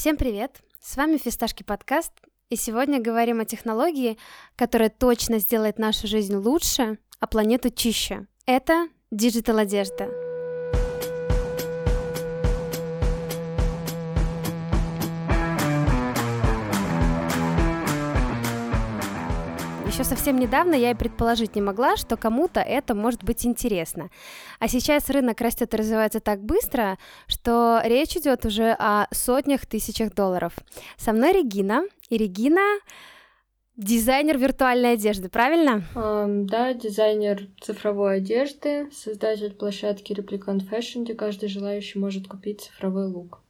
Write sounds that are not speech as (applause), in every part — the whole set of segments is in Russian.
Всем привет! С вами Фисташки подкаст, и сегодня говорим о технологии, которая точно сделает нашу жизнь лучше, а планету чище. Это digital одежда. Еще совсем недавно я и предположить не могла, что кому-то это может быть интересно. А сейчас рынок растет и развивается так быстро, что речь идет уже о сотнях тысячах долларов. Со мной Регина, и Регина дизайнер виртуальной одежды, правильно? Um, да, дизайнер цифровой одежды, создатель площадки Replicant Fashion, где каждый желающий может купить цифровой лук.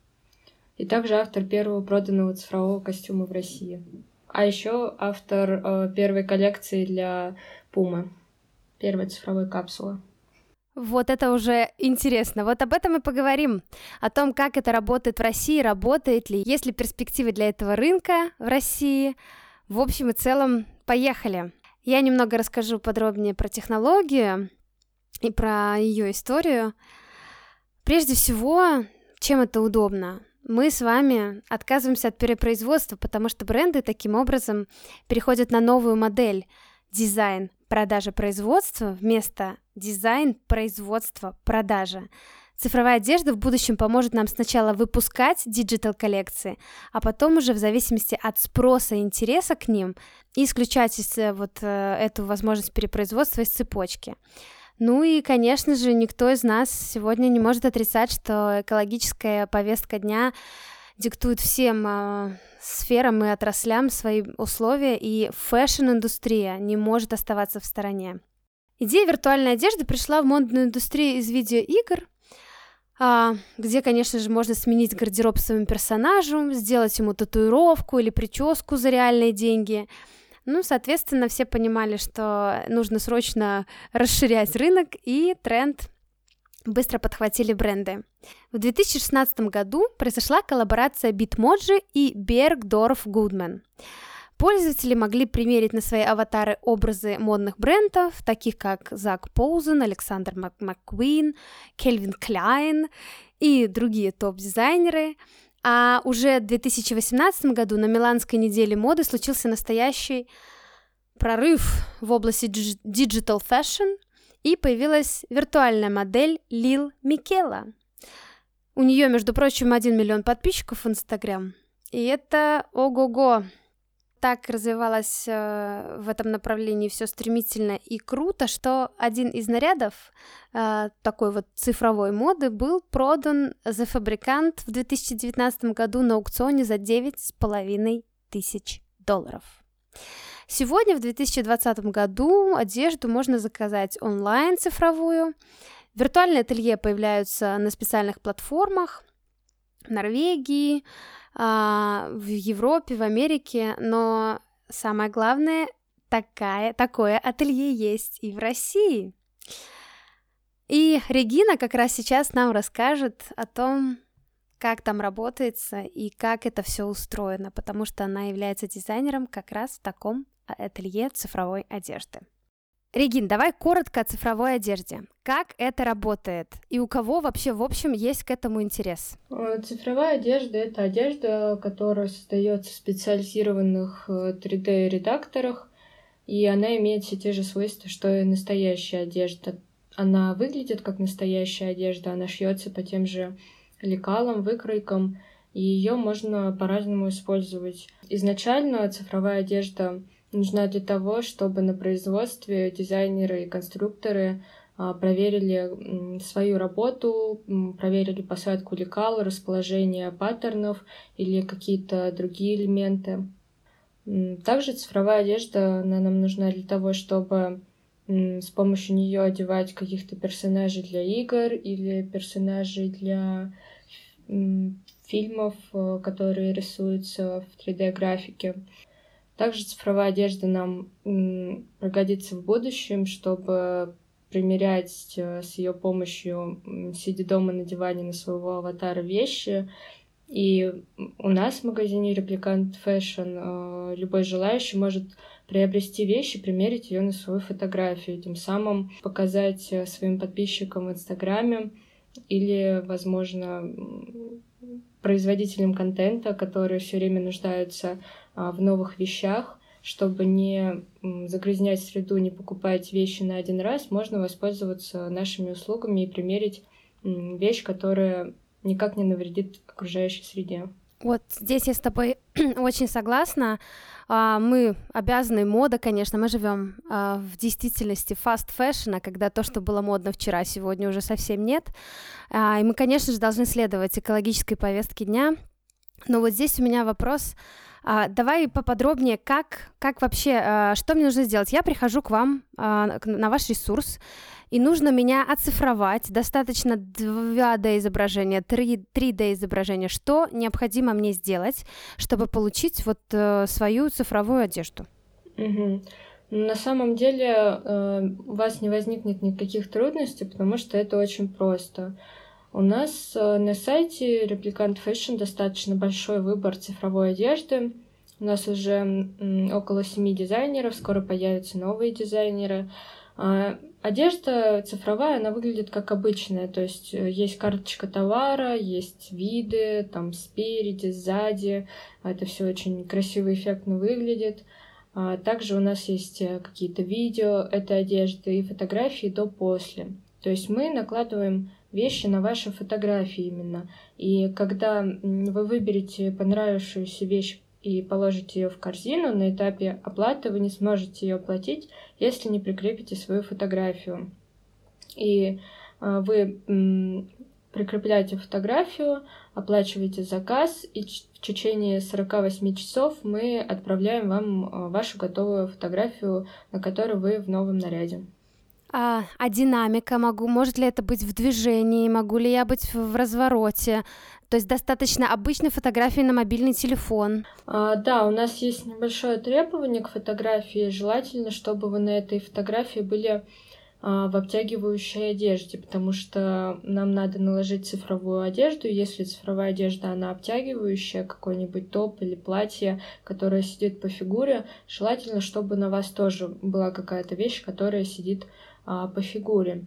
И также автор первого проданного цифрового костюма в России. А еще автор э, первой коллекции для Пумы, первой цифровой капсулы. Вот это уже интересно. Вот об этом и поговорим. О том, как это работает в России, работает ли, есть ли перспективы для этого рынка в России. В общем и целом, поехали. Я немного расскажу подробнее про технологию и про ее историю. Прежде всего, чем это удобно? Мы с вами отказываемся от перепроизводства, потому что бренды таким образом переходят на новую модель дизайн, продажа, производства вместо дизайн, производства, продажа. Цифровая одежда в будущем поможет нам сначала выпускать digital коллекции, а потом уже в зависимости от спроса и интереса к ним исключать э, вот э, эту возможность перепроизводства из цепочки. Ну и, конечно же, никто из нас сегодня не может отрицать, что экологическая повестка дня диктует всем э, сферам и отраслям свои условия, и fashion-индустрия не может оставаться в стороне. Идея виртуальной одежды пришла в модную индустрию из видеоигр, а, где, конечно же, можно сменить гардероб своему персонажу, сделать ему татуировку или прическу за реальные деньги – ну, соответственно, все понимали, что нужно срочно расширять рынок, и тренд быстро подхватили бренды. В 2016 году произошла коллаборация Bitmoji и Bergdorf Goodman. Пользователи могли примерить на свои аватары образы модных брендов, таких как Зак Поузен, Александр Маккуин, Кельвин Кляйн и другие топ-дизайнеры. А уже в 2018 году на Миланской неделе моды случился настоящий прорыв в области digital fashion, и появилась виртуальная модель Лил Микела. У нее, между прочим, 1 миллион подписчиков в Инстаграм. И это ого-го так развивалось э, в этом направлении все стремительно и круто, что один из нарядов э, такой вот цифровой моды был продан за фабрикант в 2019 году на аукционе за 9,5 тысяч долларов. Сегодня, в 2020 году, одежду можно заказать онлайн цифровую. Виртуальные ателье появляются на специальных платформах в Норвегии, в Европе, в Америке, но самое главное, такая, такое ателье есть и в России. И Регина как раз сейчас нам расскажет о том, как там работается и как это все устроено, потому что она является дизайнером как раз в таком ателье цифровой одежды. Регин, давай коротко о цифровой одежде. Как это работает? И у кого вообще, в общем, есть к этому интерес? Э, цифровая одежда — это одежда, которая создается в специализированных 3D-редакторах, э, и она имеет все те же свойства, что и настоящая одежда. Она выглядит как настоящая одежда, она шьется по тем же лекалам, выкройкам, и ее можно по-разному использовать. Изначально цифровая одежда нужна для того, чтобы на производстве дизайнеры и конструкторы а, проверили свою работу, проверили посадку лекал, расположение паттернов или какие-то другие элементы. Также цифровая одежда она нам нужна для того, чтобы с помощью нее одевать каких-то персонажей для игр или персонажей для фильмов, э, которые рисуются в 3D-графике. Также цифровая одежда нам пригодится в будущем, чтобы примерять э, с ее помощью, сидя дома на диване на своего аватара вещи. И у нас в магазине Replicant Fashion э, любой желающий может приобрести вещи, примерить ее на свою фотографию, тем самым показать э, своим подписчикам в Инстаграме или, возможно, производителям контента, которые все время нуждаются в новых вещах, чтобы не загрязнять среду, не покупать вещи на один раз, можно воспользоваться нашими услугами и примерить вещь, которая никак не навредит окружающей среде. Вот здесь я с тобой (clears throat) очень согласна. А, мы обязаны, мода, конечно, мы живем а, в действительности fast fashion а, когда то, что было модно вчера, сегодня уже совсем нет. А, и мы, конечно же, должны следовать экологической повестке дня. Но вот здесь у меня вопрос. Давай поподробнее, как, как вообще, что мне нужно сделать? Я прихожу к вам на ваш ресурс, и нужно меня оцифровать. Достаточно 2D изображения, 3, 3D изображения. Что необходимо мне сделать, чтобы получить вот э, свою цифровую одежду? Угу. На самом деле э, у вас не возникнет никаких трудностей, потому что это очень просто. У нас э, на сайте Replicant Fashion достаточно большой выбор цифровой одежды. У нас уже около семи дизайнеров, скоро появятся новые дизайнеры. А, одежда цифровая, она выглядит как обычная, то есть э, есть карточка товара, есть виды, там спереди, сзади, это все очень красиво, эффектно выглядит. А, также у нас есть э, какие-то видео этой одежды и фотографии до-после. То есть мы накладываем вещи на ваши фотографии именно. И когда вы выберете понравившуюся вещь и положите ее в корзину, на этапе оплаты вы не сможете ее оплатить, если не прикрепите свою фотографию. И э, вы прикрепляете фотографию, оплачиваете заказ, и в течение 48 часов мы отправляем вам э, вашу готовую фотографию, на которой вы в новом наряде. А, а динамика могу, может ли это быть в движении, могу ли я быть в развороте? То есть достаточно обычной фотографии на мобильный телефон. А, да, у нас есть небольшое требование к фотографии. Желательно, чтобы вы на этой фотографии были а, в обтягивающей одежде, потому что нам надо наложить цифровую одежду. Если цифровая одежда, она обтягивающая, какой-нибудь топ или платье, которое сидит по фигуре, желательно, чтобы на вас тоже была какая-то вещь, которая сидит а, по фигуре.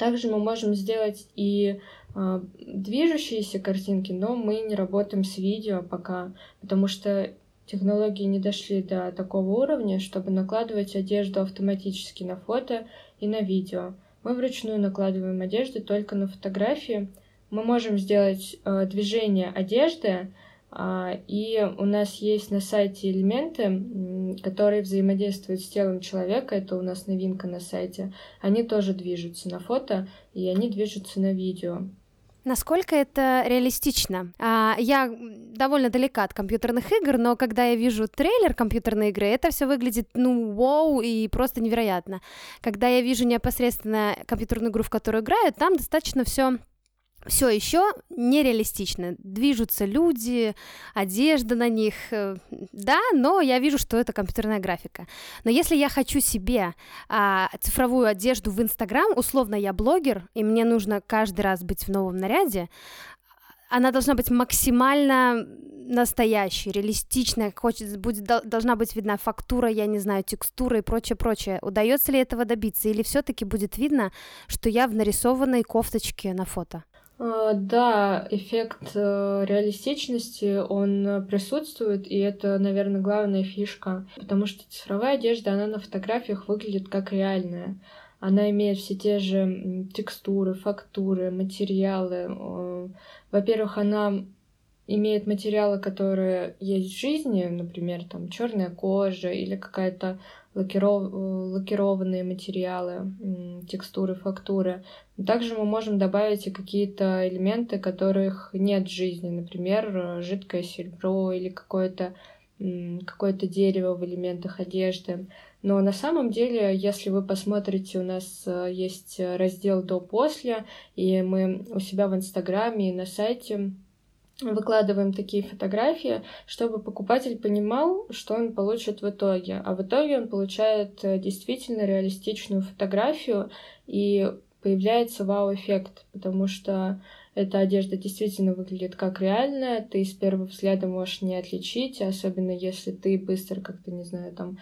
Также мы можем сделать и а, движущиеся картинки, но мы не работаем с видео пока, потому что технологии не дошли до такого уровня, чтобы накладывать одежду автоматически на фото и на видео. Мы вручную накладываем одежду только на фотографии. Мы можем сделать э, движение одежды, и у нас есть на сайте элементы, которые взаимодействуют с телом человека. Это у нас новинка на сайте. Они тоже движутся на фото, и они движутся на видео. Насколько это реалистично? А, я довольно далека от компьютерных игр, но когда я вижу трейлер компьютерной игры, это все выглядит, ну, вау, и просто невероятно. Когда я вижу непосредственно компьютерную игру, в которую играю, там достаточно все все еще нереалистично. Движутся люди, одежда на них, э, да, но я вижу, что это компьютерная графика. Но если я хочу себе а, цифровую одежду в Инстаграм, условно я блогер, и мне нужно каждый раз быть в новом наряде, она должна быть максимально настоящей, реалистичной, хочет, будет, должна быть видна фактура, я не знаю, текстура и прочее, прочее. Удается ли этого добиться? Или все-таки будет видно, что я в нарисованной кофточке на фото? А, да, эффект э, реалистичности, он присутствует, и это, наверное, главная фишка, потому что цифровая одежда, она на фотографиях выглядит как реальная. Она имеет все те же текстуры, фактуры, материалы. Во-первых, она имеет материалы, которые есть в жизни, например, там черная кожа или какая-то лакиров... лакированные материалы, текстуры, фактуры. Также мы можем добавить и какие-то элементы, которых нет в жизни, например, жидкое серебро или какое-то какое-то дерево в элементах одежды. Но на самом деле, если вы посмотрите, у нас э, есть раздел до-после, и мы у себя в Инстаграме и на сайте выкладываем такие фотографии, чтобы покупатель понимал, что он получит в итоге. А в итоге он получает э, действительно реалистичную фотографию и появляется вау-эффект, потому что эта одежда действительно выглядит как реальная, ты с первого взгляда можешь не отличить, особенно если ты быстро как-то, не знаю, там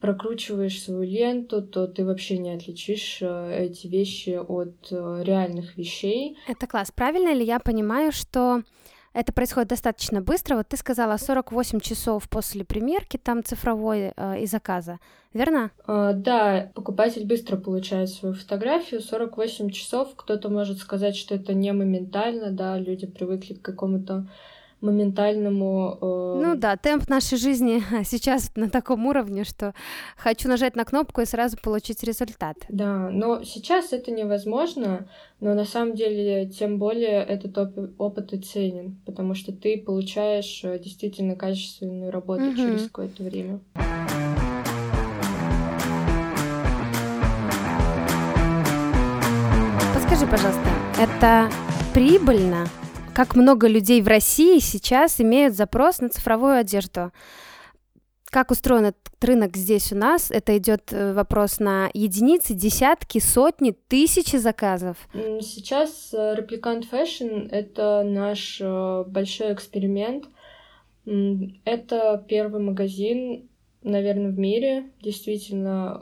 прокручиваешь свою ленту, то ты вообще не отличишь э, эти вещи от э, реальных вещей. Это класс. Правильно ли я понимаю, что это происходит достаточно быстро. Вот ты сказала 48 часов после примерки, там цифровой э, и заказа, верно? А, да, покупатель быстро получает свою фотографию. 48 часов. Кто-то может сказать, что это не моментально, да, люди привыкли к какому-то моментальному... Э... Ну да, темп нашей жизни (laughs) сейчас на таком уровне, что хочу нажать на кнопку и сразу получить результат. Да, но сейчас это невозможно, но на самом деле тем более этот оп- опыт и ценен, потому что ты получаешь э, действительно качественную работу угу. через какое-то время. Подскажи, пожалуйста, это прибыльно как много людей в России сейчас имеют запрос на цифровую одежду. Как устроен этот рынок здесь у нас? Это идет э, вопрос на единицы, десятки, сотни, тысячи заказов. Сейчас Replicant э, Fashion — это наш э, большой эксперимент. Это первый магазин, наверное, в мире. Действительно,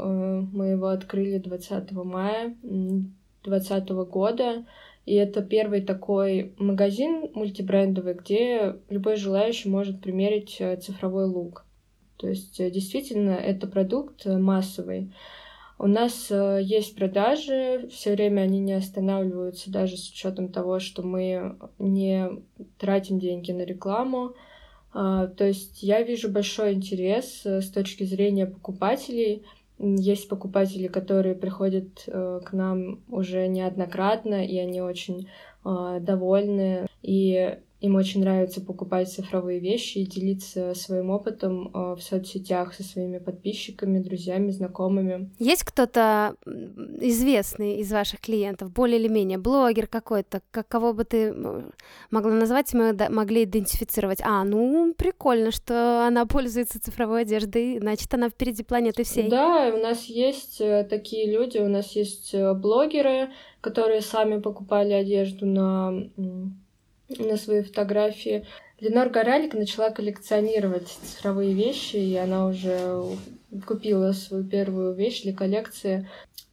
мы его открыли 20 мая 2020 года. И это первый такой магазин мультибрендовый, где любой желающий может примерить э, цифровой лук. То есть э, действительно это продукт э, массовый. У нас есть продажи, все время они не останавливаются, даже с учетом того, что мы не тратим деньги на рекламу. А, то есть я вижу большой интерес с точки зрения покупателей — есть покупатели, которые приходят э, к нам уже неоднократно, и они очень э, довольны. И им очень нравится покупать цифровые вещи и делиться своим опытом э, в соцсетях со своими подписчиками, друзьями, знакомыми. Есть кто-то известный из ваших клиентов, более или менее блогер какой-то, как кого бы ты могла назвать, мы могли идентифицировать? А, ну прикольно, что она (laughs) пользуется цифровой одеждой, значит она впереди планеты всей. Да, у нас есть э, такие люди, у нас есть э, блогеры, которые сами покупали одежду на на свои фотографии. Ленор Горалик начала коллекционировать цифровые вещи, и она уже купила свою первую вещь для коллекции.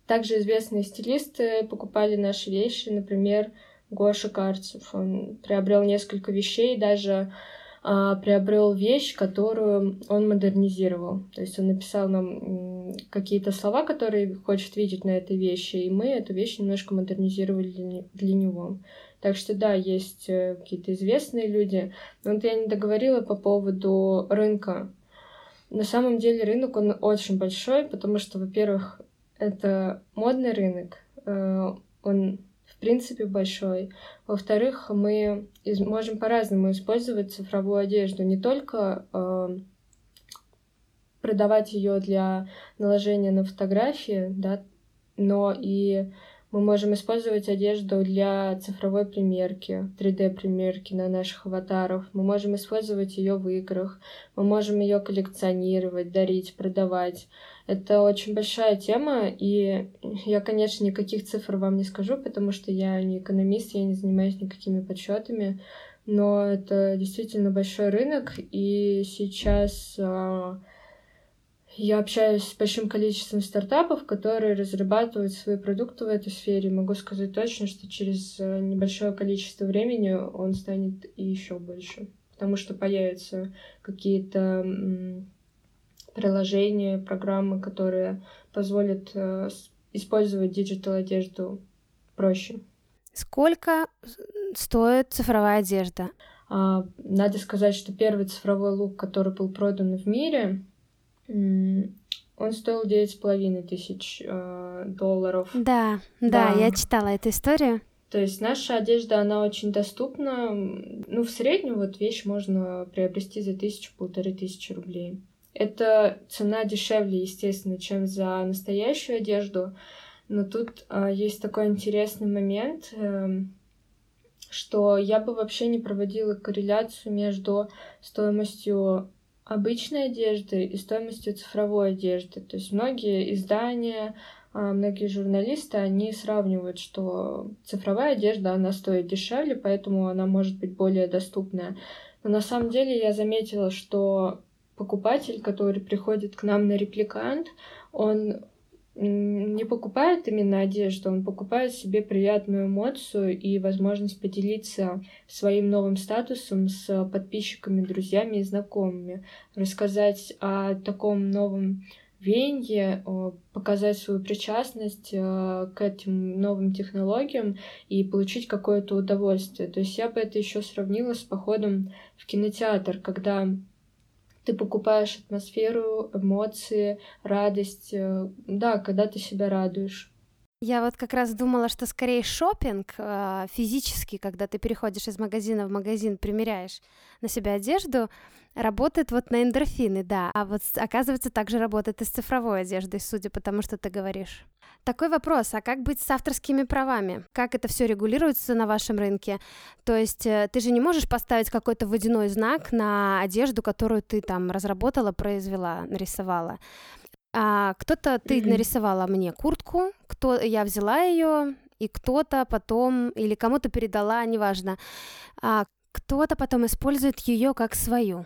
Также известные стилисты покупали наши вещи, например, Гоша Карцев. Он приобрел несколько вещей, даже а, приобрел вещь, которую он модернизировал. То есть он написал нам какие-то слова, которые хочет видеть на этой вещи, и мы эту вещь немножко модернизировали для, для него. Так что да, есть э, какие-то известные люди. Но вот я не договорила по поводу рынка. На самом деле рынок, он очень большой, потому что, во-первых, это модный рынок, э, он принципе большой. Во-вторых, мы можем по-разному использовать цифровую одежду, не только э, продавать ее для наложения на фотографии, да, но и мы можем использовать одежду для цифровой примерки, 3D-примерки на наших аватаров. Мы можем использовать ее в играх. Мы можем ее коллекционировать, дарить, продавать. Это очень большая тема, и я, конечно, никаких цифр вам не скажу, потому что я не экономист, я не занимаюсь никакими подсчетами, но это действительно большой рынок, и сейчас а, я общаюсь с большим количеством стартапов, которые разрабатывают свои продукты в этой сфере. Могу сказать точно, что через э, небольшое количество времени он станет еще больше, потому что появятся какие-то приложения, программы, которые позволят э, использовать digital одежду проще. Сколько стоит цифровая одежда? А, надо сказать, что первый цифровой лук, который был продан в мире, он стоил девять с половиной тысяч э, долларов. Да, да, да, я читала эту историю. То есть наша одежда, она очень доступна. Ну, в среднем вот вещь можно приобрести за тысячу-полторы тысячи рублей. Это цена дешевле, естественно, чем за настоящую одежду. Но тут э, есть такой интересный момент, э, что я бы вообще не проводила корреляцию между стоимостью обычной одежды и стоимостью цифровой одежды. То есть многие издания, а, многие журналисты, они сравнивают, что цифровая одежда, она стоит дешевле, поэтому она может быть более доступная. Но на самом деле я заметила, что покупатель, который приходит к нам на репликант, он не покупает именно одежду, он покупает себе приятную эмоцию и возможность поделиться своим новым статусом с подписчиками, друзьями и знакомыми, рассказать о таком новом веяние, показать свою причастность э, к этим новым технологиям и получить какое-то удовольствие. То есть я бы это еще сравнила с походом в кинотеатр, когда ты покупаешь атмосферу, эмоции, радость, э, да, когда ты себя радуешь. Я вот как раз думала, что скорее шопинг э, физический, когда ты переходишь из магазина в магазин, примеряешь на себя одежду, работает вот на эндорфины, да. А вот оказывается также работает и с цифровой одеждой, судя по тому, что ты говоришь. Такой вопрос, а как быть с авторскими правами? Как это все регулируется на вашем рынке? То есть э, ты же не можешь поставить какой-то водяной знак на одежду, которую ты там разработала, произвела, нарисовала. А кто-то ты mm-hmm. нарисовала мне куртку, кто я взяла ее, и кто-то потом или кому-то передала, неважно, а кто-то потом использует ее как свою.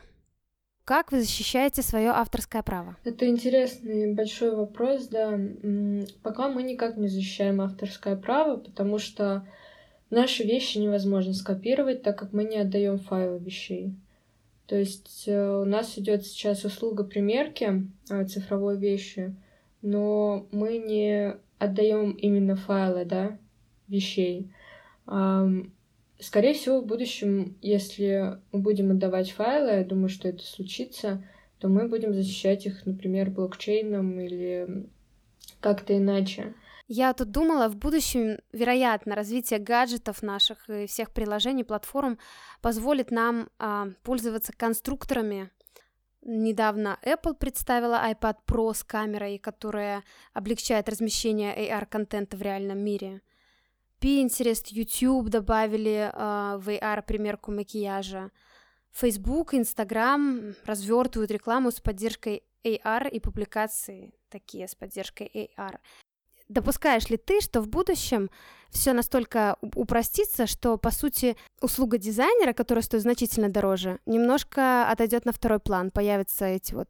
Как вы защищаете свое авторское право? Это интересный большой вопрос, да. Пока мы никак не защищаем авторское право, потому что наши вещи невозможно скопировать, так как мы не отдаем файлы вещей. То есть э, у нас идет сейчас услуга примерки э, цифровой вещи, но мы не отдаем именно файлы, да, вещей. Скорее всего, в будущем, если мы будем отдавать файлы, я думаю, что это случится, то мы будем защищать их, например, блокчейном или как-то иначе. Я тут думала, в будущем, вероятно, развитие гаджетов наших и всех приложений, платформ позволит нам а, пользоваться конструкторами. Недавно Apple представила iPad Pro с камерой, которая облегчает размещение AR-контента в реальном мире. Pinterest, YouTube добавили а, в AR примерку макияжа. Facebook, Instagram развертывают рекламу с поддержкой AR и публикации такие с поддержкой AR. Допускаешь ли ты, что в будущем все настолько упростится, что, по сути, услуга дизайнера, которая стоит значительно дороже, немножко отойдет на второй план, появятся эти вот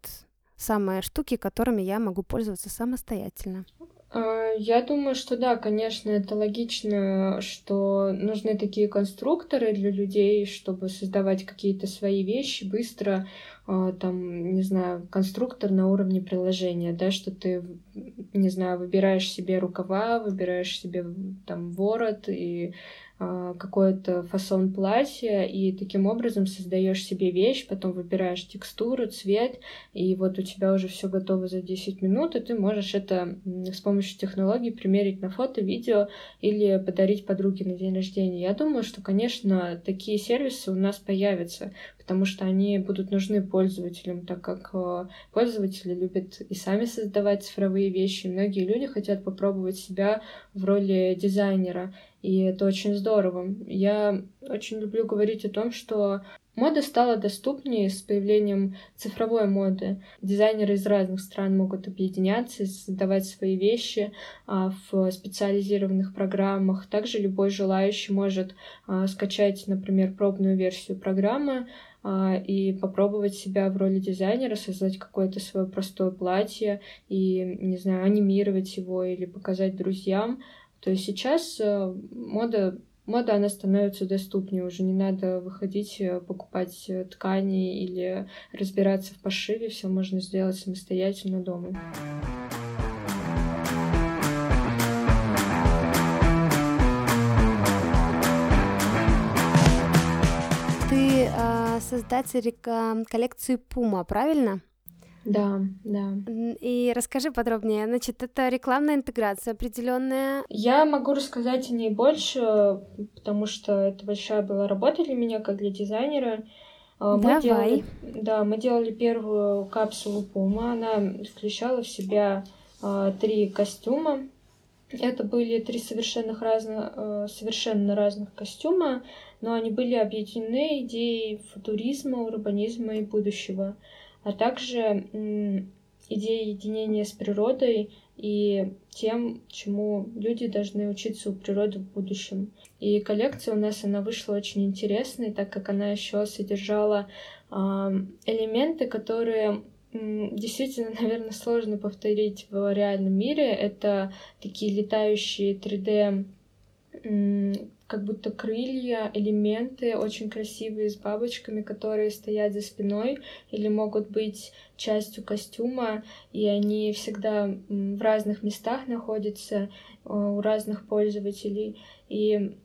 самые штуки, которыми я могу пользоваться самостоятельно? А, я думаю, что да, конечно, это логично, что нужны такие конструкторы для людей, чтобы создавать какие-то свои вещи быстро, а, там, не знаю, конструктор на уровне приложения, да, что ты, не знаю, выбираешь себе рукава, выбираешь себе там ворот и какой-то фасон платья, и таким образом создаешь себе вещь, потом выбираешь текстуру, цвет, и вот у тебя уже все готово за 10 минут, и ты можешь это с помощью технологий примерить на фото, видео или подарить подруге на день рождения. Я думаю, что, конечно, такие сервисы у нас появятся, потому что они будут нужны пользователям, так как э, пользователи любят и сами создавать цифровые вещи. Многие люди хотят попробовать себя в роли дизайнера, и это очень здорово. Я очень люблю говорить о том, что мода стала доступнее с появлением цифровой моды. Дизайнеры из разных стран могут объединяться и создавать свои вещи а, в специализированных программах. Также любой желающий может а, скачать, например, пробную версию программы, а, и попробовать себя в роли дизайнера, создать какое-то свое простое платье и, не знаю, анимировать его или показать друзьям. То есть сейчас э, мода мода, она становится доступнее, уже не надо выходить, э, покупать э, ткани или разбираться в пошиве, все можно сделать самостоятельно дома. Ты э, создатель коллекции Puma, правильно? Да, да. И расскажи подробнее. Значит, это рекламная интеграция определенная. Я могу рассказать о ней больше, потому что это большая была работа для меня, как для дизайнера. А, мы Давай. Делали, да, мы делали первую капсулу Пума. Она включала в себя а, три костюма. Это были три совершенно разных, а, совершенно разных костюма, но они были объединены идеей футуризма, урбанизма и будущего а также идея единения с природой и тем, чему люди должны учиться у природы в будущем. И коллекция у нас, она вышла очень интересной, так как она еще содержала элементы, которые действительно, (laughs) наверное, сложно повторить в реальном мире. Это такие летающие 3D как будто крылья, элементы очень красивые с бабочками, которые стоят за спиной или могут быть частью костюма, и они всегда в разных местах находятся э, у разных пользователей. И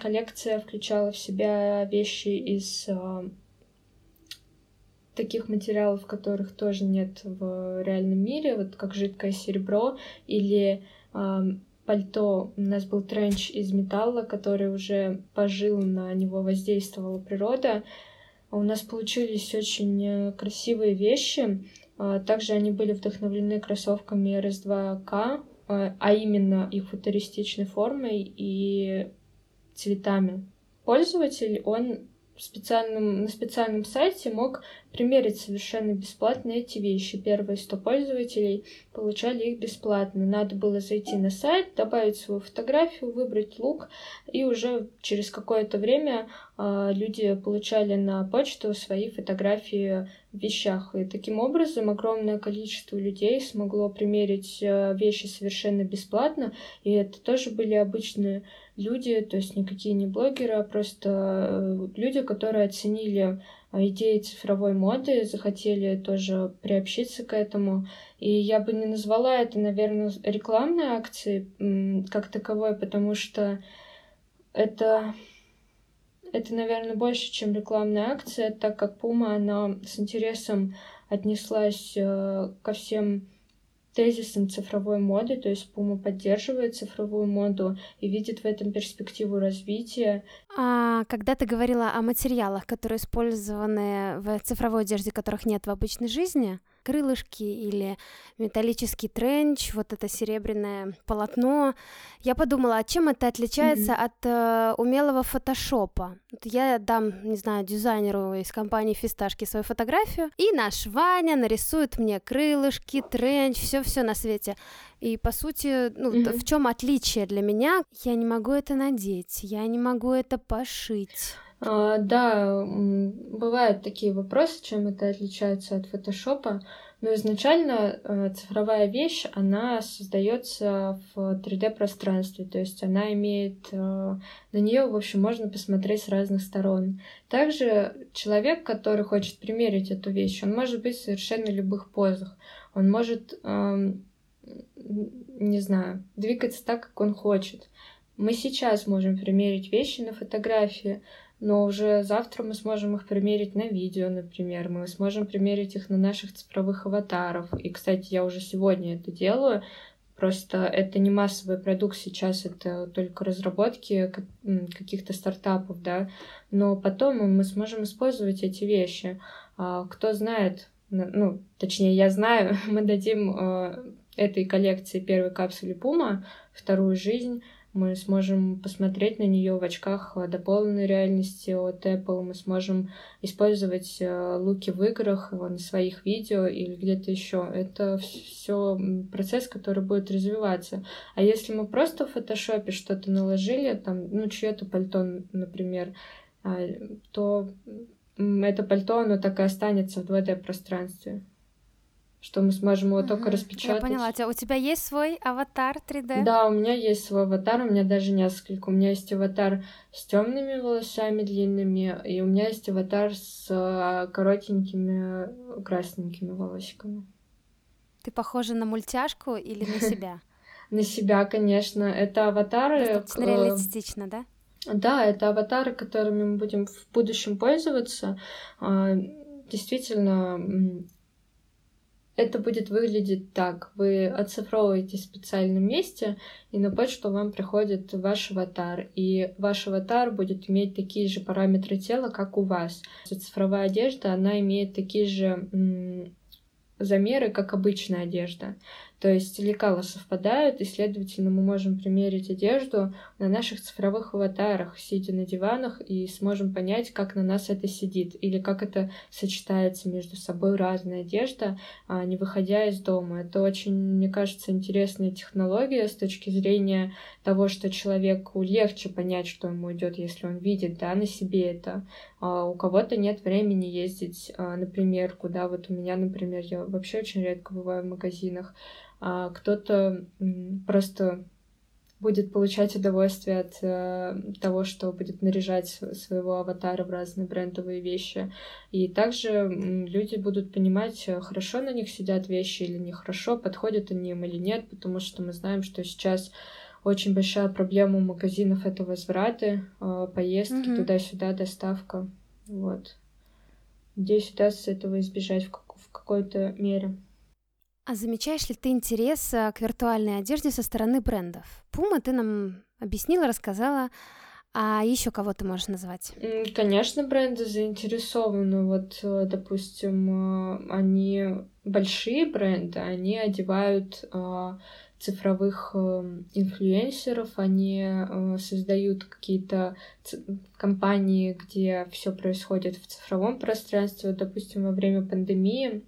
коллекция включала в себя вещи из э, таких материалов, которых тоже нет в реальном мире, вот как жидкое серебро или пальто. У нас был тренч из металла, который уже пожил, на него воздействовала природа. У нас получились очень э, красивые вещи. А, также они были вдохновлены кроссовками RS2K, а, а именно их футуристичной формой и цветами. Пользователь, он специальном, на специальном сайте мог примерить совершенно бесплатно эти вещи. Первые 100 пользователей получали их бесплатно. Надо было зайти на сайт, добавить свою фотографию, выбрать лук, и уже через какое-то время э, люди получали на почту свои фотографии в вещах. И таким образом огромное количество людей смогло примерить э, вещи совершенно бесплатно, и это тоже были обычные люди, то есть никакие не блогеры, а просто э, люди, которые оценили э, идеи цифровой моды, захотели тоже приобщиться к этому. И я бы не назвала это, наверное, рекламной акцией как таковой, потому что это это, наверное, больше, чем рекламная акция, так как Puma, она с интересом отнеслась э, ко всем тезисом цифровой моды, то есть Puma поддерживает цифровую моду и видит в этом перспективу развития. А когда ты говорила о материалах, которые использованы в цифровой одежде, которых нет в обычной жизни, крылышки или металлический тренч, вот это серебряное полотно. Я подумала, а чем это отличается mm-hmm. от э, умелого фотошопа? Вот я дам, не знаю, дизайнеру из компании Фисташки свою фотографию, и наш Ваня нарисует мне крылышки, тренч, все-все на свете. И по сути, ну, mm-hmm. в чем отличие для меня? Я не могу это надеть, я не могу это пошить. А, да, бывают такие вопросы, чем это отличается от фотошопа. Но изначально э, цифровая вещь, она создается в 3D-пространстве, то есть она имеет... Э, на нее, в общем, можно посмотреть с разных сторон. Также человек, который хочет примерить эту вещь, он может быть в совершенно любых позах. Он может, эм, не знаю, двигаться так, как он хочет. Мы сейчас можем примерить вещи на фотографии, но уже завтра мы сможем их примерить на видео, например, мы сможем примерить их на наших цифровых аватаров. И, кстати, я уже сегодня это делаю, Просто это не массовый продукт сейчас, это только разработки каких-то стартапов, да. Но потом мы сможем использовать эти вещи. А, кто знает, ну, точнее, я знаю, (laughs) мы дадим а, этой коллекции первой капсуле Puma вторую жизнь мы сможем посмотреть на нее в очках дополненной реальности от Apple, мы сможем использовать э, луки в играх, э, на своих видео или где-то еще. Это все процесс, который будет развиваться. А если мы просто в фотошопе что-то наложили, там, ну, чье-то пальто, например, а, то это пальто, оно так и останется в 2D-пространстве что мы сможем его угу, только распечатать. Я поняла. У тебя есть свой аватар 3D? Да, у меня есть свой аватар, у меня даже несколько. У меня есть аватар с темными волосами длинными, и у меня есть аватар с а, коротенькими красненькими волосиками. Ты похожа на мультяшку или на себя? (laughs) На себя, конечно. Это аватары... Достаточно реалистично, да? Да, это аватары, которыми мы будем в будущем пользоваться. А, действительно, это будет выглядеть так. Вы оцифровываете в специальном месте, и на почту вам приходит ваш аватар. И ваш аватар будет иметь такие же параметры тела, как у вас. Цифровая одежда, она имеет такие же замеры, как обычная одежда. То есть лекала совпадают, и, следовательно, мы можем примерить одежду на наших цифровых аватарах, сидя на диванах, и сможем понять, как на нас это сидит, или как это сочетается между собой разная одежда, а не выходя из дома. Это очень, мне кажется, интересная технология с точки зрения того, что человеку легче понять, что ему идет, если он видит да, на себе это. А у кого-то нет времени ездить, а, например, куда вот у меня, например, я вообще очень редко бываю в магазинах, а кто-то просто будет получать удовольствие от э, того, что будет наряжать своего аватара в разные брендовые вещи. И также люди будут понимать, э, хорошо на них сидят вещи или нехорошо, подходят они им или нет, потому что мы знаем, что сейчас очень большая проблема у магазинов это возвраты, э, поездки mm-hmm. туда-сюда, доставка. Вот. Надеюсь, удастся этого избежать в, как- в какой-то мере. А замечаешь ли ты интерес э, к виртуальной одежде со стороны брендов? Пума ты нам объяснила, рассказала, а еще кого ты можешь назвать? Конечно, бренды заинтересованы. Вот, э, допустим, э, они большие бренды, они одевают цифровых инфлюенсеров, они создают какие-то компании, где все происходит в цифровом пространстве. Вот, допустим, во время пандемии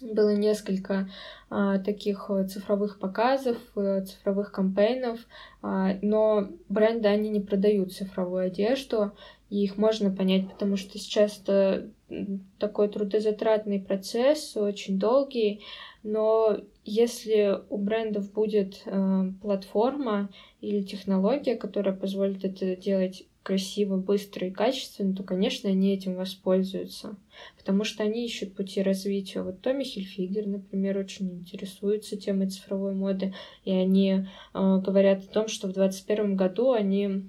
было несколько а, таких э, цифровых показов, э, цифровых кампейнов, а, но бренды, они не продают цифровую одежду, и их можно понять, потому что сейчас это такой трудозатратный процесс, очень долгий, но если у брендов будет э, платформа или технология, которая позволит это делать красиво, быстро и качественно, то, конечно, они этим воспользуются, потому что они ищут пути развития. Вот Томми Хильфигер, например, очень интересуется темой цифровой моды, и они э, говорят о том, что в 2021 году они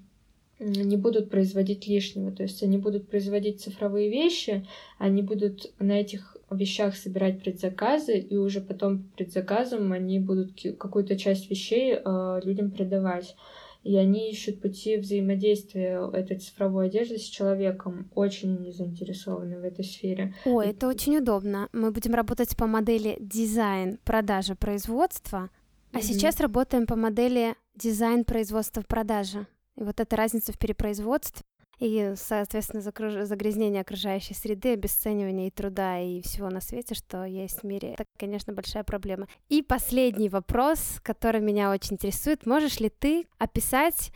не будут производить лишнего, то есть они будут производить цифровые вещи, они будут на этих вещах собирать предзаказы, и уже потом по предзаказам они будут какую-то часть вещей э, людям продавать и они ищут пути взаимодействия этой цифровой одежды с человеком. Очень заинтересованы в этой сфере. О, это очень удобно. Мы будем работать по модели дизайн, продажа, производства, а mm-hmm. сейчас работаем по модели дизайн, производства, продажа. И вот эта разница в перепроизводстве и, соответственно, загрязнение окружающей среды, обесценивание и труда, и всего на свете, что есть в мире. Это, конечно, большая проблема. И последний вопрос, который меня очень интересует. Можешь ли ты описать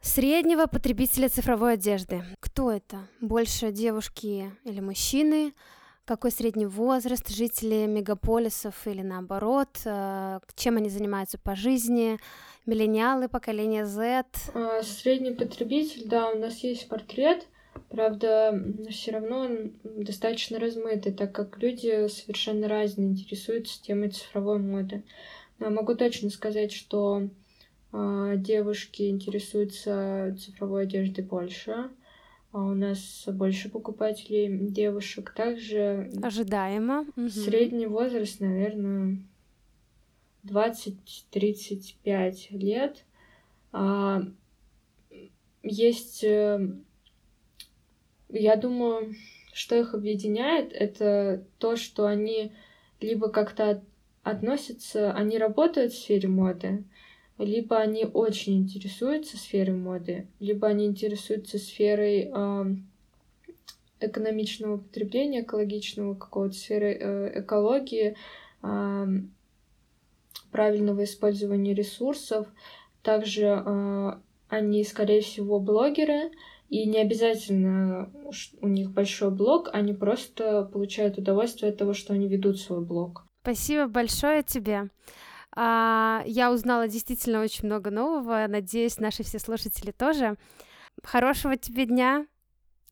среднего потребителя цифровой одежды? Кто это? Больше девушки или мужчины? Какой средний возраст жителей мегаполисов или наоборот, э, чем они занимаются по жизни, миллениалы, поколение Z? А, средний потребитель, да, у нас есть портрет, правда, все равно он достаточно размытый, так как люди совершенно разные интересуются темой цифровой моды. Но могу точно сказать, что э, девушки интересуются цифровой одеждой больше, а у нас больше покупателей девушек. Также ожидаемо. Средний возраст, наверное, 20-35 лет. А, есть, э, я думаю, что их объединяет, это то, что они либо как-то относятся, они работают в сфере моды, либо они очень интересуются сферой моды, либо они интересуются сферой э, экономичного потребления, экологичного какого-то сферы э, экологии, э, правильного использования ресурсов. Также э, они, скорее всего, блогеры, и не обязательно у них большой блог, они просто получают удовольствие от того, что они ведут свой блог. Спасибо большое тебе. А, я узнала действительно очень много нового. Надеюсь, наши все слушатели тоже. Хорошего тебе дня.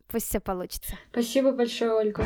Пусть все получится. Спасибо большое, Ольга.